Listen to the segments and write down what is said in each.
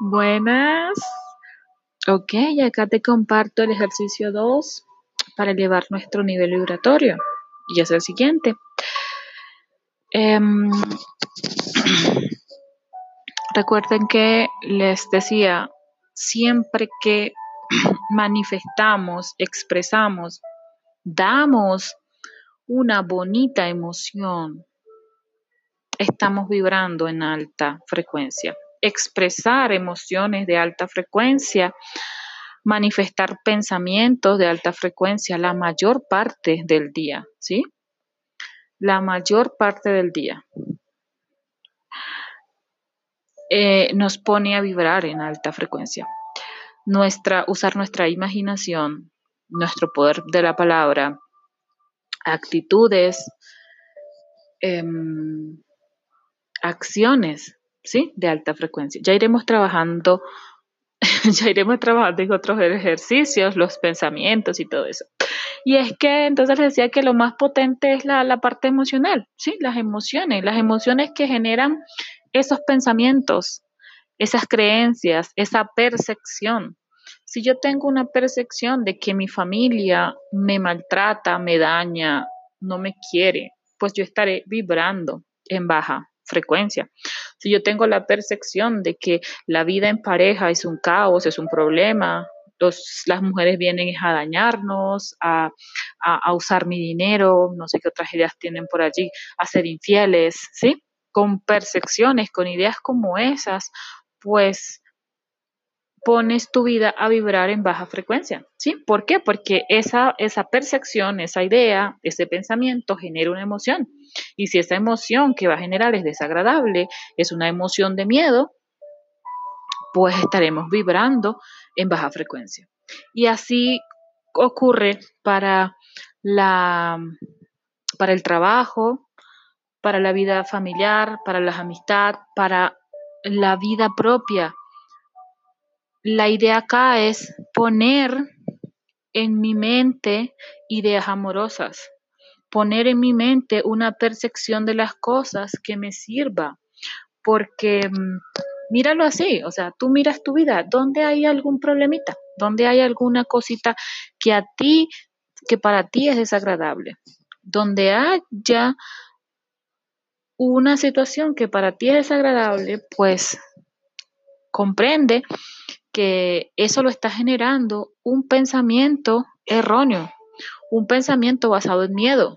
Buenas. Ok, acá te comparto el ejercicio 2 para elevar nuestro nivel vibratorio. Y es el siguiente. Em, recuerden que les decía, siempre que manifestamos, expresamos, damos una bonita emoción, estamos vibrando en alta frecuencia expresar emociones de alta frecuencia, manifestar pensamientos de alta frecuencia la mayor parte del día, ¿sí? La mayor parte del día. Eh, nos pone a vibrar en alta frecuencia. Nuestra, usar nuestra imaginación, nuestro poder de la palabra, actitudes, em, acciones ¿sí? De alta frecuencia. Ya iremos trabajando, ya iremos trabajando en otros ejercicios, los pensamientos y todo eso. Y es que entonces les decía que lo más potente es la, la parte emocional, ¿sí? Las emociones, las emociones que generan esos pensamientos, esas creencias, esa percepción. Si yo tengo una percepción de que mi familia me maltrata, me daña, no me quiere, pues yo estaré vibrando en baja frecuencia. Si yo tengo la percepción de que la vida en pareja es un caos, es un problema, las mujeres vienen a dañarnos, a, a, usar mi dinero, no sé qué otras ideas tienen por allí, a ser infieles, ¿sí? Con percepciones, con ideas como esas, pues pones tu vida a vibrar en baja frecuencia, ¿sí? ¿Por qué? Porque esa, esa percepción, esa idea, ese pensamiento genera una emoción. Y si esa emoción que va a generar es desagradable, es una emoción de miedo, pues estaremos vibrando en baja frecuencia. Y así ocurre para la para el trabajo, para la vida familiar, para las amistades, para la vida propia la idea acá es poner en mi mente ideas amorosas, poner en mi mente una percepción de las cosas que me sirva, porque mm, míralo así, o sea, tú miras tu vida, ¿dónde hay algún problemita? ¿Dónde hay alguna cosita que a ti, que para ti es desagradable? Donde haya una situación que para ti es desagradable, pues comprende que eso lo está generando un pensamiento erróneo, un pensamiento basado en miedo,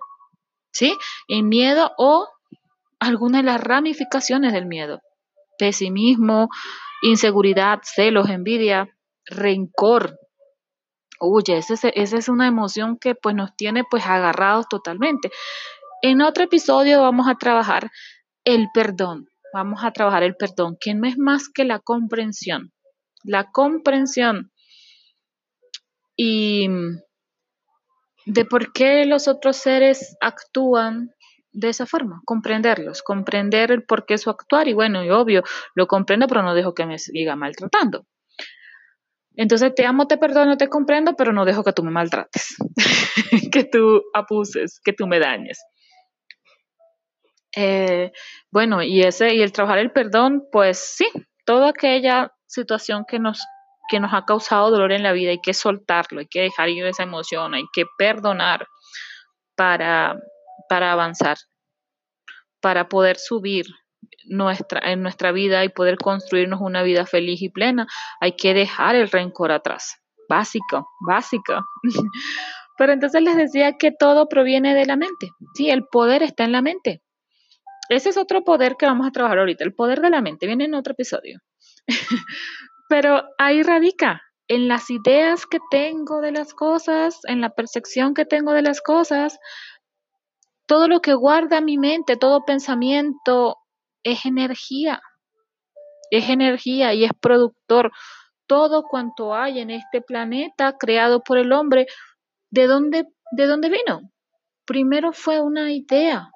¿sí? En miedo o alguna de las ramificaciones del miedo, pesimismo, inseguridad, celos, envidia, rencor. Oye, esa es una emoción que pues nos tiene pues agarrados totalmente. En otro episodio vamos a trabajar el perdón, vamos a trabajar el perdón, que no es más que la comprensión la comprensión y de por qué los otros seres actúan de esa forma, comprenderlos, comprender el por qué su actuar y bueno, y obvio, lo comprendo, pero no dejo que me siga maltratando. Entonces te amo, te perdono, te comprendo, pero no dejo que tú me maltrates, que tú abuses, que tú me dañes. Eh, bueno, y ese, y el trabajar el perdón, pues sí, toda aquella situación que nos, que nos ha causado dolor en la vida, hay que soltarlo, hay que dejar ir esa emoción, hay que perdonar para, para avanzar, para poder subir nuestra, en nuestra vida y poder construirnos una vida feliz y plena, hay que dejar el rencor atrás. Básico, básico. Pero entonces les decía que todo proviene de la mente. Sí, el poder está en la mente. Ese es otro poder que vamos a trabajar ahorita, el poder de la mente. Viene en otro episodio. Pero ahí radica, en las ideas que tengo de las cosas, en la percepción que tengo de las cosas, todo lo que guarda mi mente, todo pensamiento es energía, es energía y es productor. Todo cuanto hay en este planeta creado por el hombre, ¿de dónde, de dónde vino? Primero fue una idea,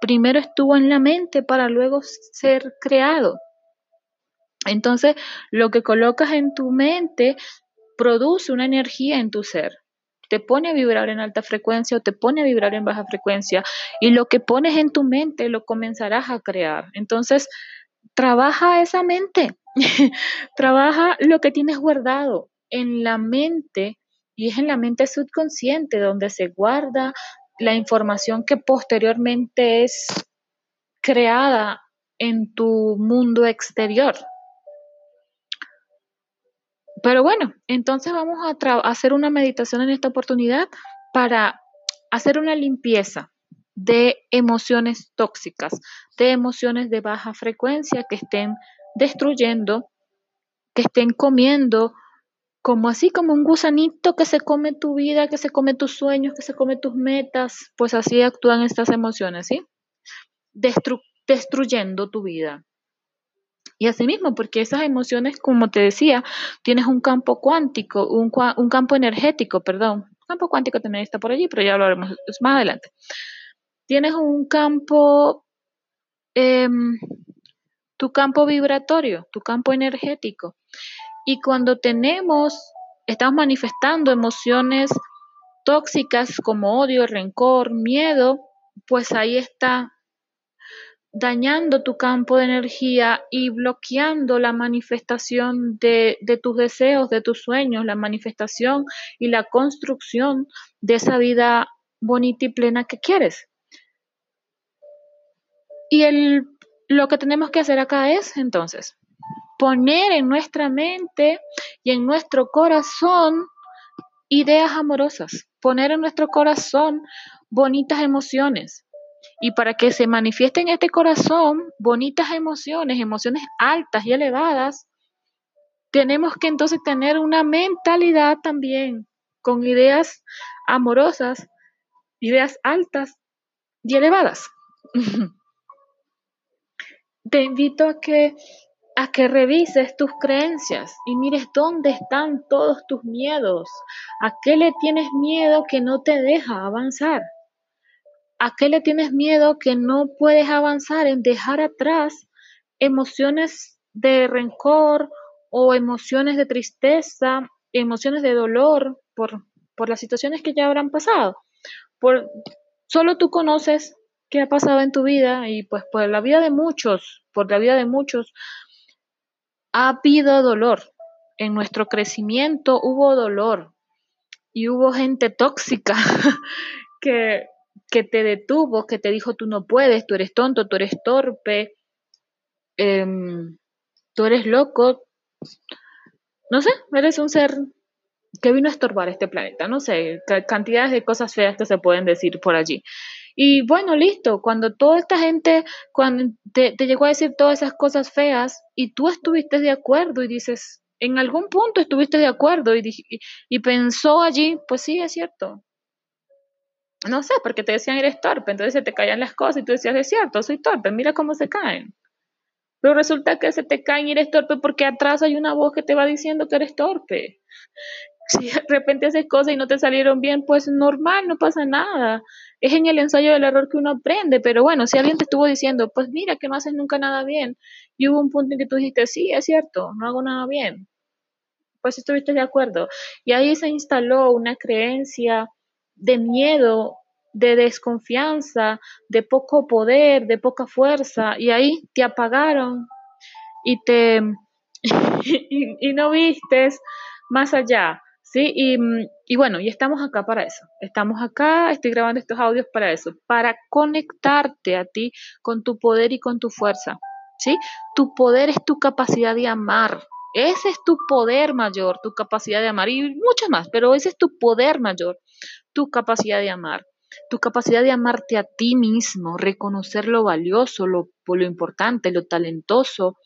primero estuvo en la mente para luego ser creado. Entonces, lo que colocas en tu mente produce una energía en tu ser. Te pone a vibrar en alta frecuencia o te pone a vibrar en baja frecuencia y lo que pones en tu mente lo comenzarás a crear. Entonces, trabaja esa mente, trabaja lo que tienes guardado en la mente y es en la mente subconsciente donde se guarda la información que posteriormente es creada en tu mundo exterior. Pero bueno, entonces vamos a, hacer una meditación en esta oportunidad para hacer una limpieza de emociones tóxicas, de emociones de baja frecuencia que estén destruyendo, que estén comiendo, como así como un gusanito que se come tu vida, que se come tus sueños, que se come tus metas, pues así actúan estas emociones, ¿sí? destruyendo tu vida. Y asimismo, porque esas emociones, como te decía, tienes un campo cuántico, un, campo energético, perdón. Campo cuántico también está por allí, pero ya lo haremos más adelante. Tienes un campo, em, tu campo vibratorio, tu campo energético. Y cuando tenemos, estamos manifestando emociones tóxicas como odio, rencor, miedo, pues ahí está dañando tu campo de energía y bloqueando la manifestación de, tus deseos, de tus sueños, la manifestación y la construcción de esa vida bonita y plena que quieres. Y el, lo que tenemos que hacer acá es, entonces, poner en nuestra mente y en nuestro corazón ideas amorosas, poner en nuestro corazón bonitas emociones, y para que se manifiesten en este corazón bonitas emociones, emociones altas y elevadas, tenemos que entonces tener una mentalidad también con ideas amorosas, ideas altas y elevadas. Te invito a que a que revises tus creencias y mires dónde están todos tus miedos, a qué le tienes miedo que no te deja avanzar. ¿A qué le tienes miedo que no puedes avanzar en dejar atrás emociones de rencor o emociones de tristeza, emociones de dolor por, por las situaciones que ya habrán pasado? Por, solo tú conoces qué ha pasado en tu vida y pues por la vida de muchos, por la vida de muchos, ha habido dolor. En nuestro crecimiento hubo dolor y hubo gente tóxica que que te detuvo, que te dijo tú no puedes, tú eres tonto, tú eres torpe, em, tú eres loco, no sé, eres un ser que vino a estorbar este planeta, no sé, cantidades de cosas feas que se pueden decir por allí. Y bueno, listo, cuando toda esta gente, cuando te, llegó a decir todas esas cosas feas y tú estuviste de acuerdo y dices, en algún punto estuviste de acuerdo y, y pensó allí, pues sí, es cierto, no sé, porque te decían eres torpe, entonces se te caían las cosas y tú decías, es cierto, soy torpe, mira cómo se caen. Pero resulta que se te caen y eres torpe porque atrás hay una voz que te va diciendo que eres torpe. Si de repente haces cosas y no te salieron bien, pues normal, no pasa nada. Es en el ensayo del error que uno aprende, pero bueno, si alguien te estuvo diciendo, pues mira que no haces nunca nada bien, y hubo un punto en que tú dijiste, sí, es cierto, no hago nada bien, pues estuviste de acuerdo. Y ahí se instaló una creencia de miedo, de desconfianza, de poco poder, de poca fuerza, y ahí te apagaron y te y, no vistes más allá, ¿sí? Y, y bueno, y estamos acá para eso. Estamos acá, estoy grabando estos audios para eso, para conectarte a ti con tu poder y con tu fuerza, ¿sí? Tu poder es tu capacidad de amar, ese es tu poder mayor, tu capacidad de amar y mucho más, pero ese es tu poder mayor, tu capacidad de amar, tu capacidad de amarte a ti mismo, reconocer lo valioso, lo, lo importante, lo talentoso,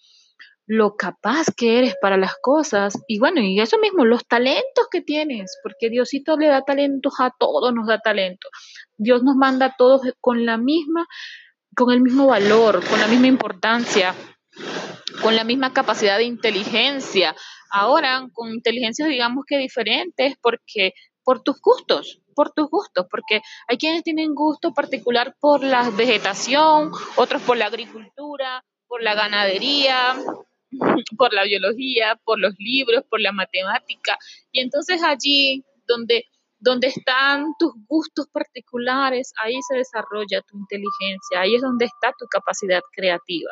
lo capaz que eres para las cosas y bueno, y eso mismo, los talentos que tienes, porque Diosito le da talentos a todos, nos da talento. Dios nos manda a todos con la misma, con el mismo valor, con la misma importancia con la misma capacidad de inteligencia. Ahora, con inteligencias digamos que diferentes, porque por tus gustos, por tus gustos, porque hay quienes tienen gusto particular por la vegetación, otros por la agricultura, por la ganadería, por la biología, por los libros, por la matemática. Y entonces allí donde, donde están tus gustos particulares, ahí se desarrolla tu inteligencia, ahí es donde está tu capacidad creativa.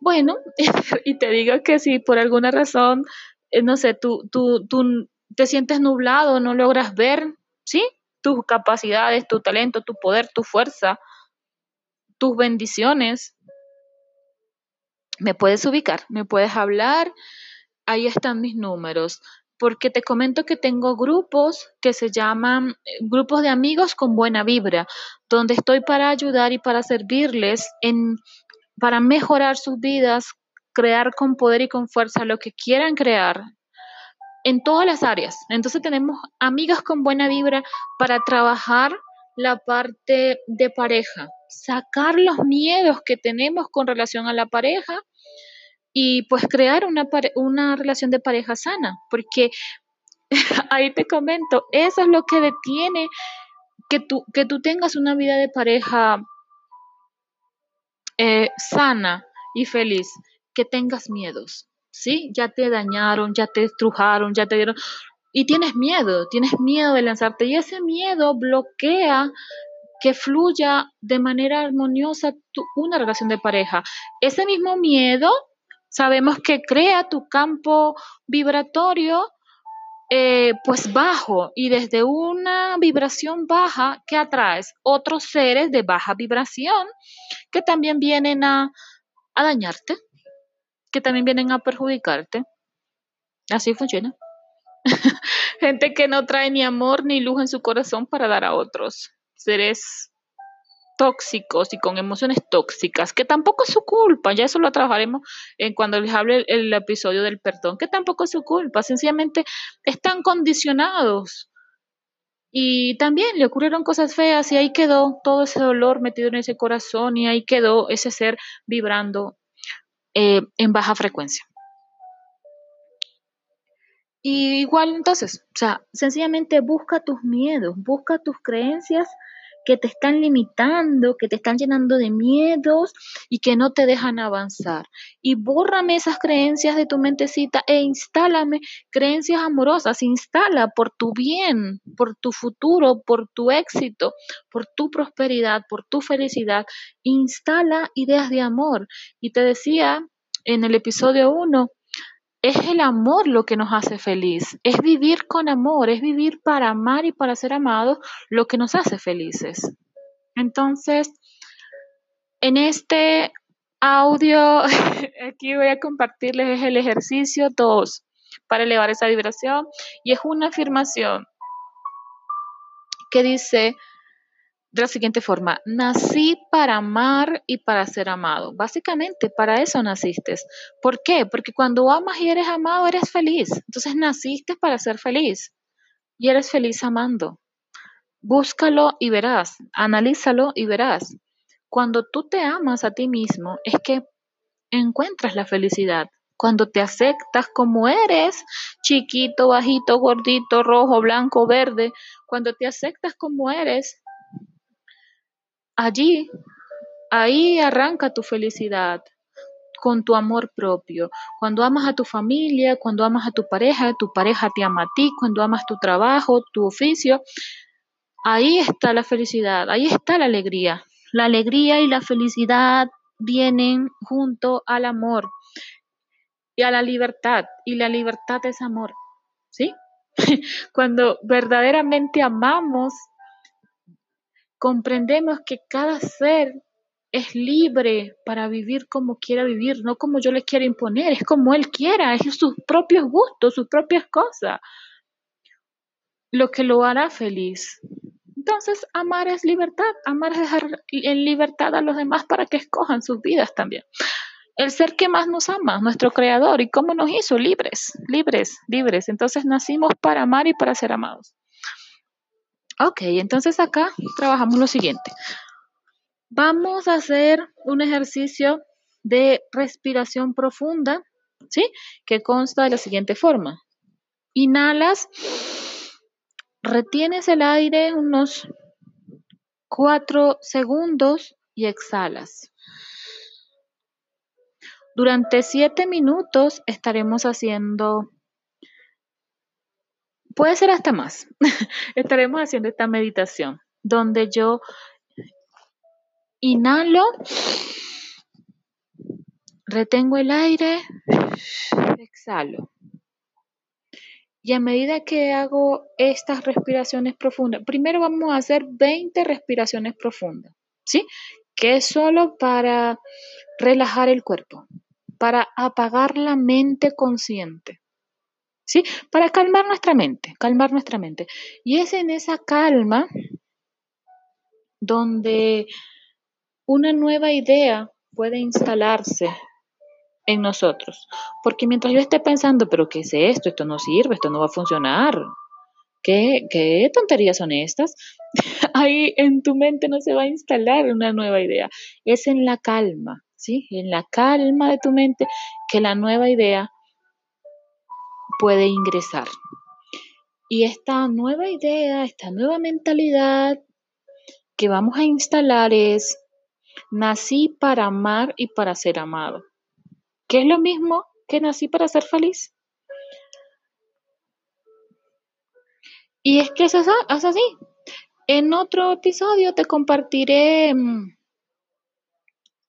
Bueno, y te digo que si por alguna razón, eh, no sé, tú, tú, tú te sientes nublado, no logras ver, ¿sí? Tus capacidades, tu talento, tu poder, tu fuerza, tus bendiciones. Me puedes ubicar, me puedes hablar, ahí están mis números porque te comento que tengo grupos que se llaman eh, grupos de amigos con buena vibra, donde estoy para ayudar y para servirles en para mejorar sus vidas, crear con poder y con fuerza lo que quieran crear en todas las áreas. Entonces tenemos amigas con buena vibra para trabajar la parte de pareja, sacar los miedos que tenemos con relación a la pareja y pues crear una, una relación de pareja sana, porque ahí te comento, eso es lo que detiene que tú, que tú tengas una vida de pareja eh, sana y feliz, que tengas miedos, ¿sí? Ya te dañaron, ya te estrujaron, ya te dieron... Y tienes miedo, tienes miedo de lanzarte. Y ese miedo bloquea que fluya de manera armoniosa una relación de pareja. Ese mismo miedo sabemos que crea tu campo vibratorio eh, pues bajo. Y desde una vibración baja que atraes otros seres de baja vibración que también vienen a, a dañarte, que también vienen a perjudicarte. Así funciona. Gente que no trae ni amor ni luz en su corazón para dar a otros. Seres tóxicos y con emociones tóxicas, que tampoco es su culpa, ya eso lo trabajaremos en cuando les hable el, episodio del perdón, que tampoco es su culpa, sencillamente están condicionados. Y también le ocurrieron cosas feas y ahí quedó todo ese dolor metido en ese corazón y ahí quedó ese ser vibrando eh, en baja frecuencia. Y igual entonces, o sea, sencillamente busca tus miedos, busca tus creencias que te están limitando, que te están llenando de miedos y que no te dejan avanzar. Y bórrame esas creencias de tu mentecita e instálame creencias amorosas. Instala por tu bien, por tu futuro, por tu éxito, por tu prosperidad, por tu felicidad. Instala ideas de amor. Y te decía en el episodio 1, es el amor lo que nos hace feliz, es vivir con amor, es vivir para amar y para ser amados lo que nos hace felices. Entonces, en este audio, aquí voy a compartirles el ejercicio 2 para elevar esa vibración y es una afirmación que dice, de la siguiente forma, nací para amar y para ser amado. Básicamente, para eso naciste. ¿Por qué? Porque cuando amas y eres amado, eres feliz. Entonces naciste para ser feliz y eres feliz amando. Búscalo y verás, analízalo y verás. Cuando tú te amas a ti mismo, es que encuentras la felicidad. Cuando te aceptas como eres, chiquito, bajito, gordito, rojo, blanco, verde, cuando te aceptas como eres, Allí, ahí arranca tu felicidad con tu amor propio. Cuando amas a tu familia, cuando amas a tu pareja, tu pareja te ama a ti, cuando amas tu trabajo, tu oficio, ahí está la felicidad, ahí está la alegría. La alegría y la felicidad vienen junto al amor y a la libertad, y la libertad es amor, ¿sí? Cuando verdaderamente amamos, comprendemos que cada ser es libre para vivir como quiera vivir, no como yo le quiera imponer, es como él quiera, es sus propios gustos, sus propias cosas, lo que lo hará feliz. Entonces, amar es libertad, amar es dejar en libertad a los demás para que escojan sus vidas también. El ser que más nos ama, nuestro creador, y cómo nos hizo libres, libres, libres. Entonces nacimos para amar y para ser amados. Ok, entonces acá trabajamos lo siguiente. Vamos a hacer un ejercicio de respiración profunda, ¿sí? Que consta de la siguiente forma. Inhalas, retienes el aire unos cuatro segundos y exhalas. Durante siete minutos estaremos haciendo Puede ser hasta más. Estaremos haciendo esta meditación donde yo inhalo, retengo el aire, exhalo. Y a medida que hago estas respiraciones profundas, primero vamos a hacer 20 respiraciones profundas, ¿sí? Que es solo para relajar el cuerpo, para apagar la mente consciente, ¿sí? Para calmar nuestra mente, calmar nuestra mente. Y es en esa calma donde una nueva idea puede instalarse en nosotros. Porque mientras yo esté pensando, pero ¿qué es esto? Esto no sirve, esto no va a funcionar. ¿Qué, qué tonterías son estas? Ahí en tu mente no se va a instalar una nueva idea. Es en la calma, ¿sí? En la calma de tu mente que la nueva idea puede ingresar. Y esta nueva idea, esta nueva mentalidad que vamos a instalar es, nací para amar y para ser amado que es lo mismo que nací para ser feliz. Y es que es así. En otro episodio te compartiré mm,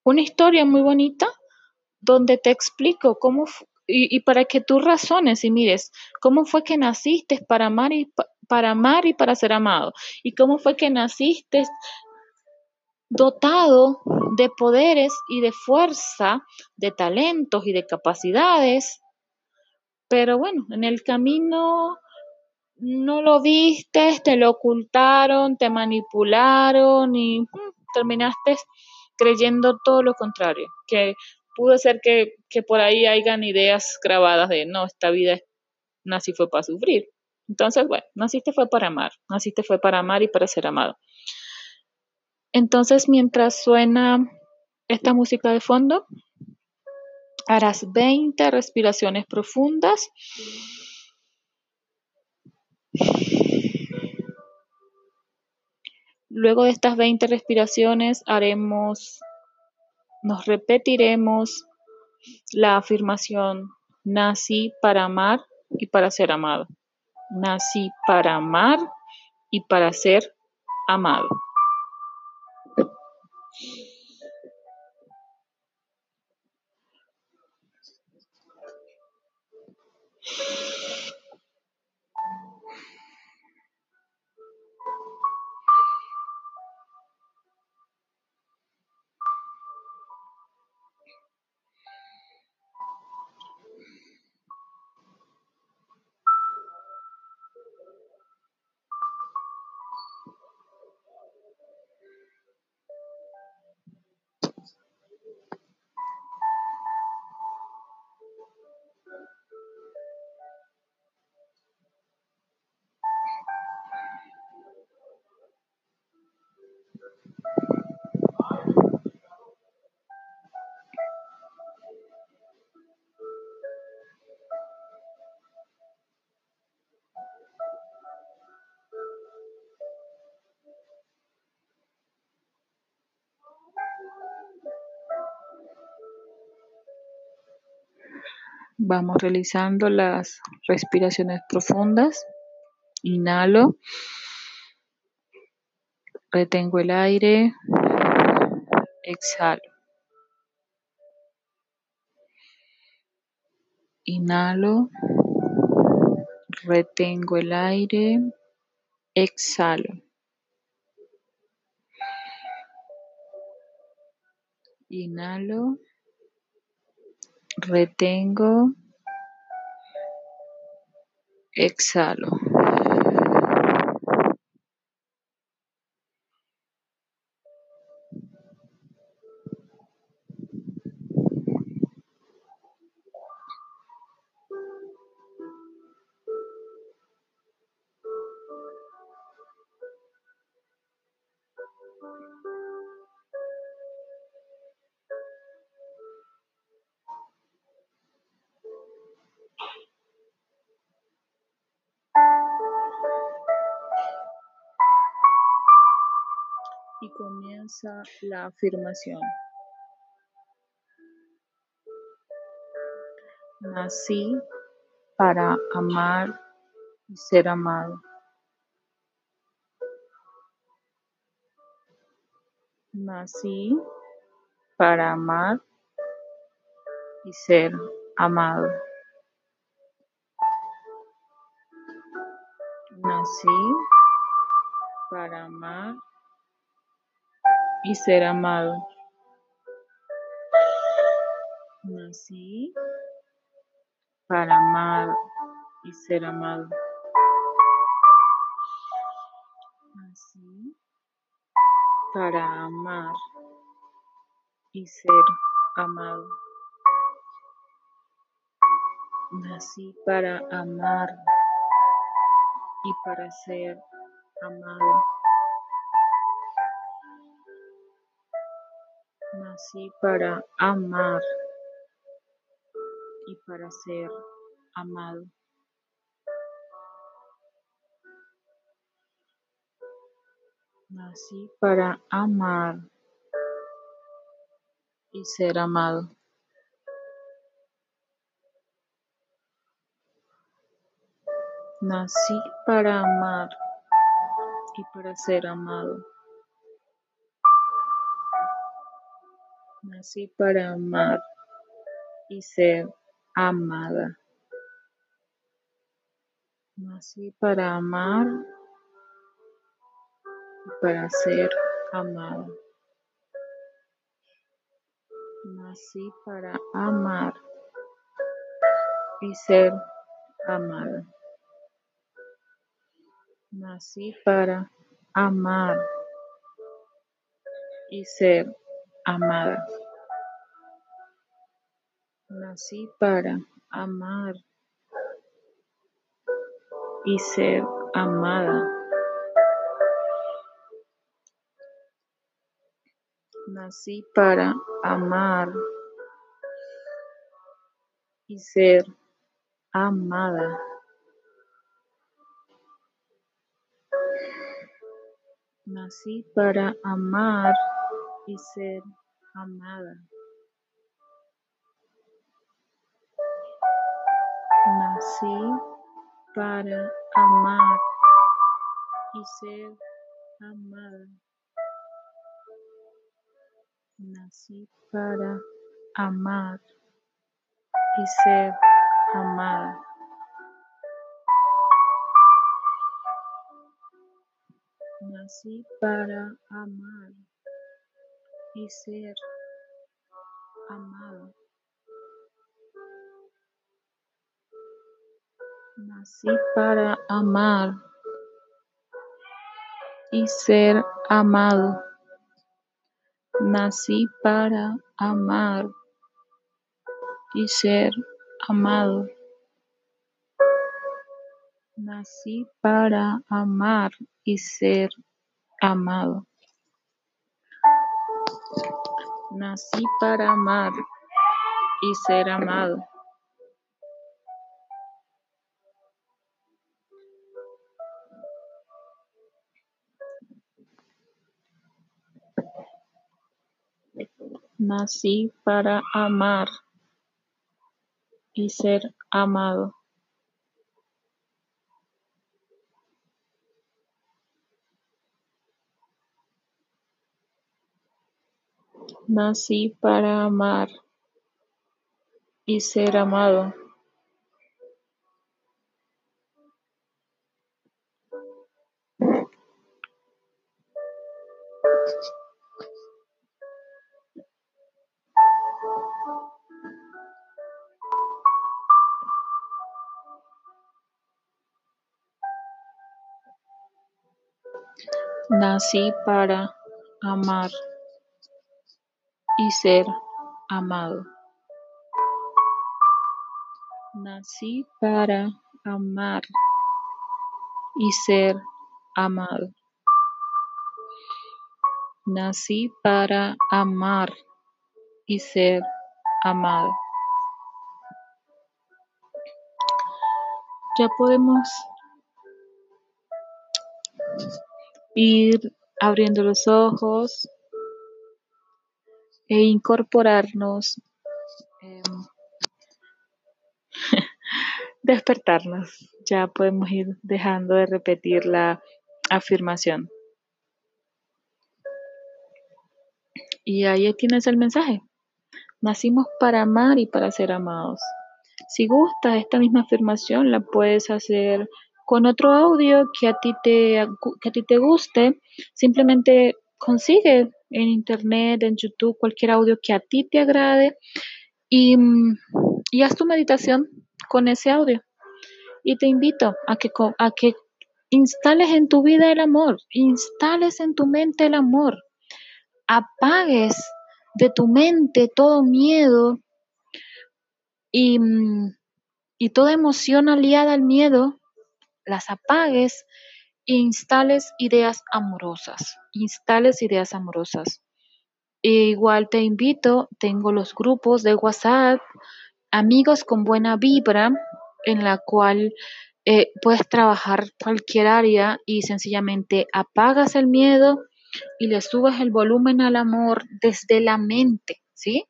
una historia muy bonita donde te explico cómo y, para que tú razones y mires cómo fue que naciste para amar y para amar y para ser amado y cómo fue que naciste dotado de poderes y de fuerza, de talentos y de capacidades, pero bueno, en el camino no lo viste, te lo ocultaron, te manipularon y mm, terminaste creyendo todo lo contrario, que pudo ser que, que por ahí hayan ideas grabadas de, no, esta vida nací fue para sufrir. Entonces, bueno, naciste fue para amar, naciste fue para amar y para ser amado. Entonces, mientras suena esta música de fondo, harás 20 respiraciones profundas. Luego de estas 20 respiraciones haremos, nos repetiremos la afirmación, nací para amar y para ser amado. Nací para amar y para ser amado. Vamos realizando las respiraciones profundas. Inhalo. Retengo el aire. Exhalo. Inhalo. Retengo el aire. Exhalo. Inhalo retengo, exhalo. Y comienza la afirmación. Nací para amar y ser amado. Nací para amar y ser amado. Y ser amado. Nací para amar y ser amado. Nací para amar y ser amado. Nací para amar y para ser amado. Nací para amar y para ser amado. Nací para amar y ser amado. Nací para amar y para ser amado. Nací para amar y ser amada. Nací para amar y para ser amada. Nací para amar y ser amada. Nací para amar y ser amada. Nací para amar y ser amada. Nací para amar y ser amada. Nací para amar y ser amada. Nací para amar y ser amada. Nací para amar y ser amada. Nací para amar y ser amado. Nací para amar y ser amado. Nací para amar y ser amado. Nací para amar y ser amado. Nací para amar y ser amado. Nací para amar y ser amado. Nací para amar y ser amado. Nací para amar y ser amado. Nací para amar y ser amado. Nací para amar y ser amado. Ya podemos ir abriendo los ojos e incorporarnos, em, despertarnos. Ya podemos ir dejando de repetir la afirmación. Y ahí tienes el mensaje. Nacimos para amar y para ser amados. Si gustas esta misma afirmación, la puedes hacer con otro audio que a ti te, que a ti te guste. Simplemente consigue en internet, en YouTube, cualquier audio que a ti te agrade y, haz tu meditación con ese audio. Y te invito a que, a que instales en tu vida el amor, instales en tu mente el amor, apagues de tu mente todo miedo y, y toda emoción aliada al miedo, las apagues e instales ideas amorosas, instales ideas amorosas. E igual te invito, tengo los grupos de WhatsApp, amigos con buena vibra, en la cual eh, puedes trabajar cualquier área y sencillamente apagas el miedo y le subes el volumen al amor desde la mente, ¿sí?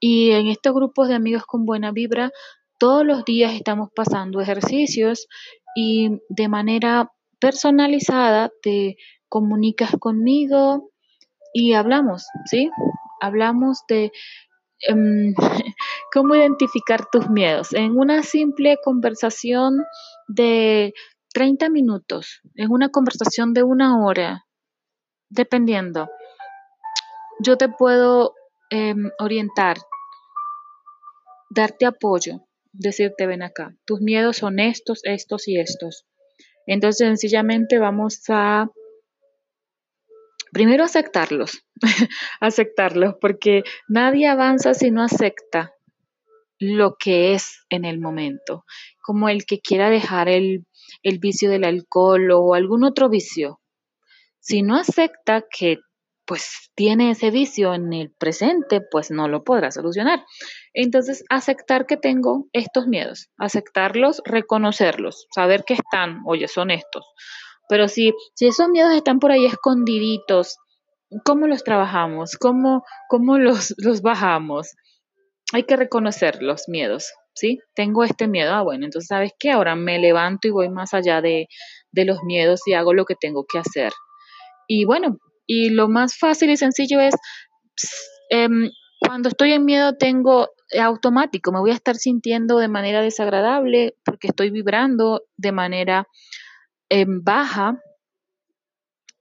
Y en estos grupos de amigos con buena vibra, todos los días estamos pasando ejercicios y de manera personalizada te comunicas conmigo y hablamos, ¿sí? Hablamos de em, cómo identificar tus miedos en una simple conversación de 30 minutos, en una conversación de una hora, dependiendo. Yo te puedo em, orientar, darte apoyo, decirte ven acá, tus miedos son estos, estos y estos. Entonces sencillamente vamos a primero aceptarlos, aceptarlos, porque nadie avanza si no acepta lo que es en el momento, como el que quiera dejar el, el vicio del alcohol o algún otro vicio. Si no acepta que pues tiene ese vicio en el presente, pues no lo podrá solucionar. Entonces, aceptar que tengo estos miedos, aceptarlos, reconocerlos, saber que están, oye, son estos. Pero si, si esos miedos están por ahí escondiditos, ¿cómo los trabajamos? ¿Cómo, cómo los, los bajamos? Hay que reconocer los miedos, ¿sí? Tengo este miedo, ah, bueno, entonces, ¿sabes qué? Ahora me levanto y voy más allá de, de los miedos y hago lo que tengo que hacer. Y bueno, y lo más fácil y sencillo es, em, cuando estoy en miedo tengo automático, me voy a estar sintiendo de manera desagradable porque estoy vibrando de manera em, baja.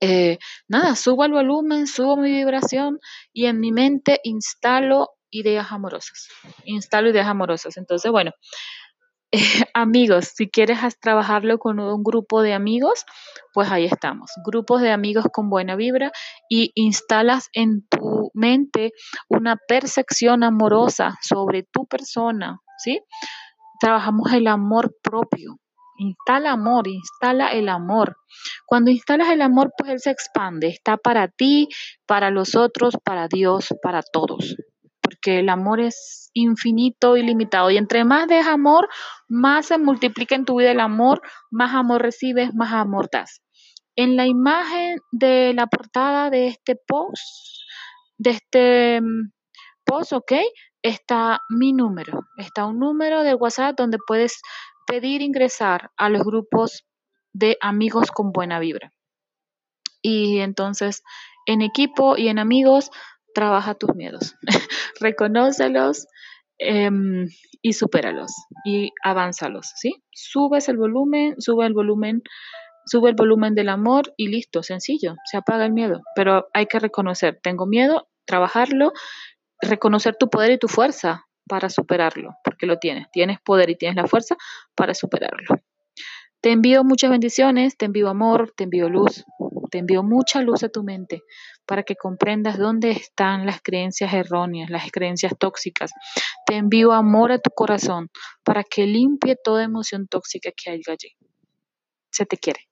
Eh, nada, subo el volumen, subo mi vibración y en mi mente instalo ideas amorosas. Instalo ideas amorosas. Entonces, bueno, amigos, si quieres trabajarlo con un grupo de amigos, pues ahí estamos, grupos de amigos con buena vibra y instalas en tu mente una percepción amorosa sobre tu persona, ¿sí? Trabajamos el amor propio. Instala amor, instala el amor. Cuando instalas el amor, pues él se expande, está para ti, para los otros, para Dios, para todos porque el amor es infinito, ilimitado. Y entre más des amor, más se multiplica en tu vida el amor, más amor recibes, más amor das. En la imagen de la portada de este post, de este mm, post, ok, está mi número. Está un número de WhatsApp donde puedes pedir ingresar a los grupos de amigos con buena vibra. Y entonces, en equipo y en amigos, trabaja tus miedos, reconócelos em, y supéralos y avánzalos, ¿sí? Subes el volumen, sube el volumen, sube el volumen del amor y listo, sencillo, se apaga el miedo, pero hay que reconocer, tengo miedo, trabajarlo, reconocer tu poder y tu fuerza para superarlo, porque lo tienes, tienes poder y tienes la fuerza para superarlo. Te envío muchas bendiciones, te envío amor, te envío luz, te envío mucha luz a tu mente para que comprendas dónde están las creencias erróneas, las creencias tóxicas. Te envío amor a tu corazón para que limpie toda emoción tóxica que hay allí. Se te quiere.